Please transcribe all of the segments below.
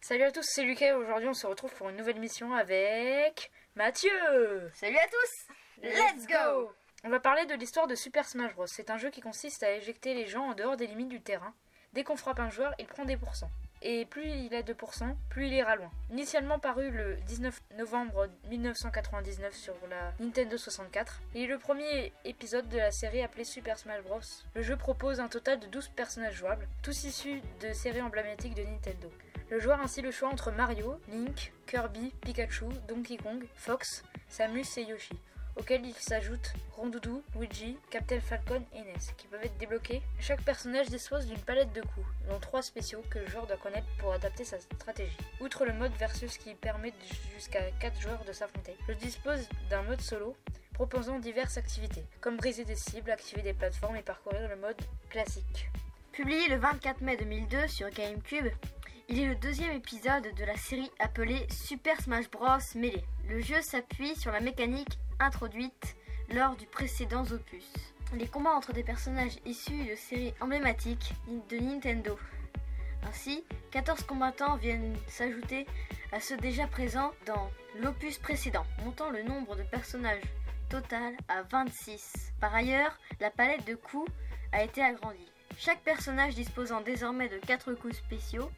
Salut à tous, c'est Lucas. Aujourd'hui, on se retrouve pour une nouvelle mission avec Mathieu. Salut à tous Let's go On va parler de l'histoire de Super Smash Bros. C'est un jeu qui consiste à éjecter les gens en dehors des limites du terrain. Dès qu'on frappe un joueur, il prend des pourcents. Et plus il a de pourcents, plus il ira loin. Initialement paru le 19 novembre 1999 sur la Nintendo 64, il est le premier épisode de la série appelée Super Smash Bros. Le jeu propose un total de 12 personnages jouables, tous issus de séries emblématiques de Nintendo. Le joueur a ainsi le choix entre Mario, Link, Kirby, Pikachu, Donkey Kong, Fox, Samus et Yoshi, auxquels il s'ajoute Rondoudou, Luigi, Captain Falcon et Ness, qui peuvent être débloqués. Chaque personnage dispose d'une palette de coups, dont trois spéciaux que le joueur doit connaître pour adapter sa stratégie. Outre le mode versus qui permet jusqu'à 4 joueurs de s'affronter, je dispose d'un mode solo proposant diverses activités, comme briser des cibles, activer des plateformes et parcourir le mode classique. Publié le 24 mai 2002 sur GameCube, il est le deuxième épisode de la série appelée Super Smash Bros. Melee. Le jeu s'appuie sur la mécanique introduite lors du précédent opus. Les combats entre des personnages issus de séries emblématiques de Nintendo. Ainsi, 14 combattants viennent s'ajouter à ceux déjà présents dans l'opus précédent, montant le nombre de personnages total à 26. Par ailleurs, la palette de coups a été agrandie. Chaque personnage disposant désormais de 4 coups spéciaux,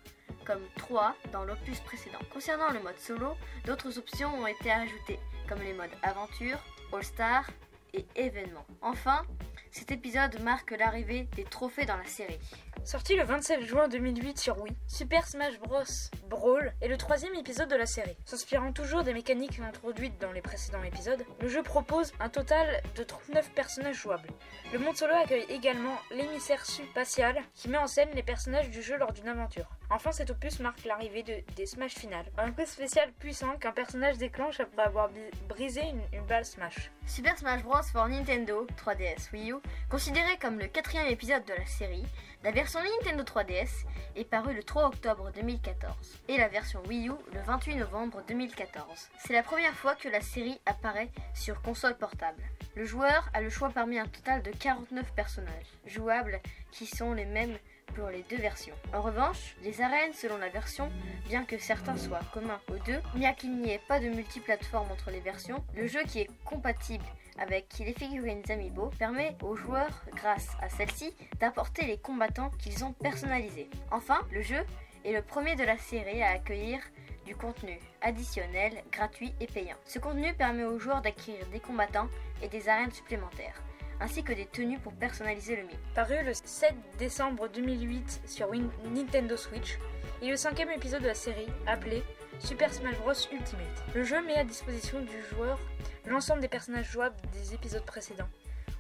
comme 3 dans l'opus précédent. Concernant le mode solo, d'autres options ont été ajoutées, comme les modes aventure, all-star et événement. Enfin, cet épisode marque l'arrivée des trophées dans la série. Sorti le 27 juin 2008 sur Wii, Super Smash Bros. Brawl est le troisième épisode de la série. S'inspirant toujours des mécaniques introduites dans les précédents épisodes, le jeu propose un total de 39 personnages jouables. Le monde solo accueille également l'émissaire spatial qui met en scène les personnages du jeu lors d'une aventure. Enfin, cet opus marque l'arrivée de, des Smash finales, un coup spécial puissant qu'un personnage déclenche après avoir brisé une, une balle Smash. Super Smash Bros. for Nintendo 3DS Wii U, considéré comme le quatrième épisode de la série, la version Nintendo 3DS est parue le 3 octobre 2014 et la version Wii U le 28 novembre 2014. C'est la première fois que la série apparaît sur console portable. Le joueur a le choix parmi un total de 49 personnages jouables qui sont les mêmes pour les deux versions. En revanche, les arènes selon la version, bien que certains soient communs aux deux, bien qu'il n'y ait pas de multiplateforme entre les versions, le jeu qui est compatible avec les figurines Amiibo permet aux joueurs, grâce à celle-ci, d'apporter les combattants qu'ils ont personnalisés. Enfin, le jeu est le premier de la série à accueillir du contenu additionnel, gratuit et payant. Ce contenu permet aux joueurs d'acquérir des combattants et des arènes supplémentaires ainsi que des tenues pour personnaliser le Mi. Paru le 7 décembre 2008 sur Nintendo Switch, est le cinquième épisode de la série appelé Super Smash Bros Ultimate. Le jeu met à disposition du joueur l'ensemble des personnages jouables des épisodes précédents,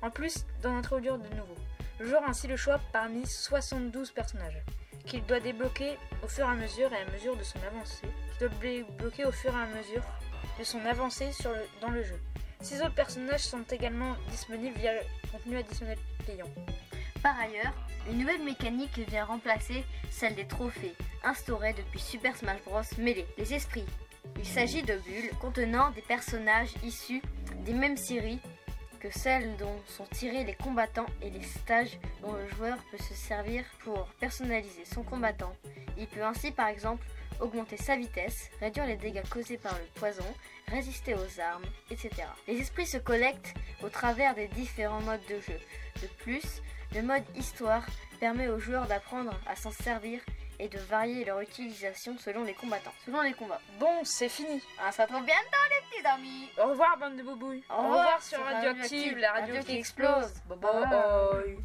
en plus d'en introduire de nouveaux. Le joueur a ainsi le choix parmi 72 personnages, qu'il doit débloquer au fur et à mesure et à mesure de son avancée, qu'il doit débloquer au fur et à mesure de son avancée dans le jeu. Ces autres personnages sont également disponibles via le contenu additionnel payant. Par ailleurs, une nouvelle mécanique vient remplacer celle des trophées, instaurée depuis Super Smash Bros. Melee, les esprits. Il s'agit de bulles contenant des personnages issus des mêmes séries que celles dont sont tirés les combattants et les stages dont le joueur peut se servir pour personnaliser son combattant. Il peut ainsi par exemple augmenter sa vitesse, réduire les dégâts causés par le poison, résister aux armes, etc. Les esprits se collectent au travers des différents modes de jeu. De plus, le mode histoire permet aux joueurs d'apprendre à s'en servir et de varier leur utilisation selon les combattants, selon les combats. Bon, c'est fini. On se retrouve bientôt les petits amis. Au revoir bande de boubouilles. Au revoir, sur Radioactive, la radio, qui explose. Bye bye.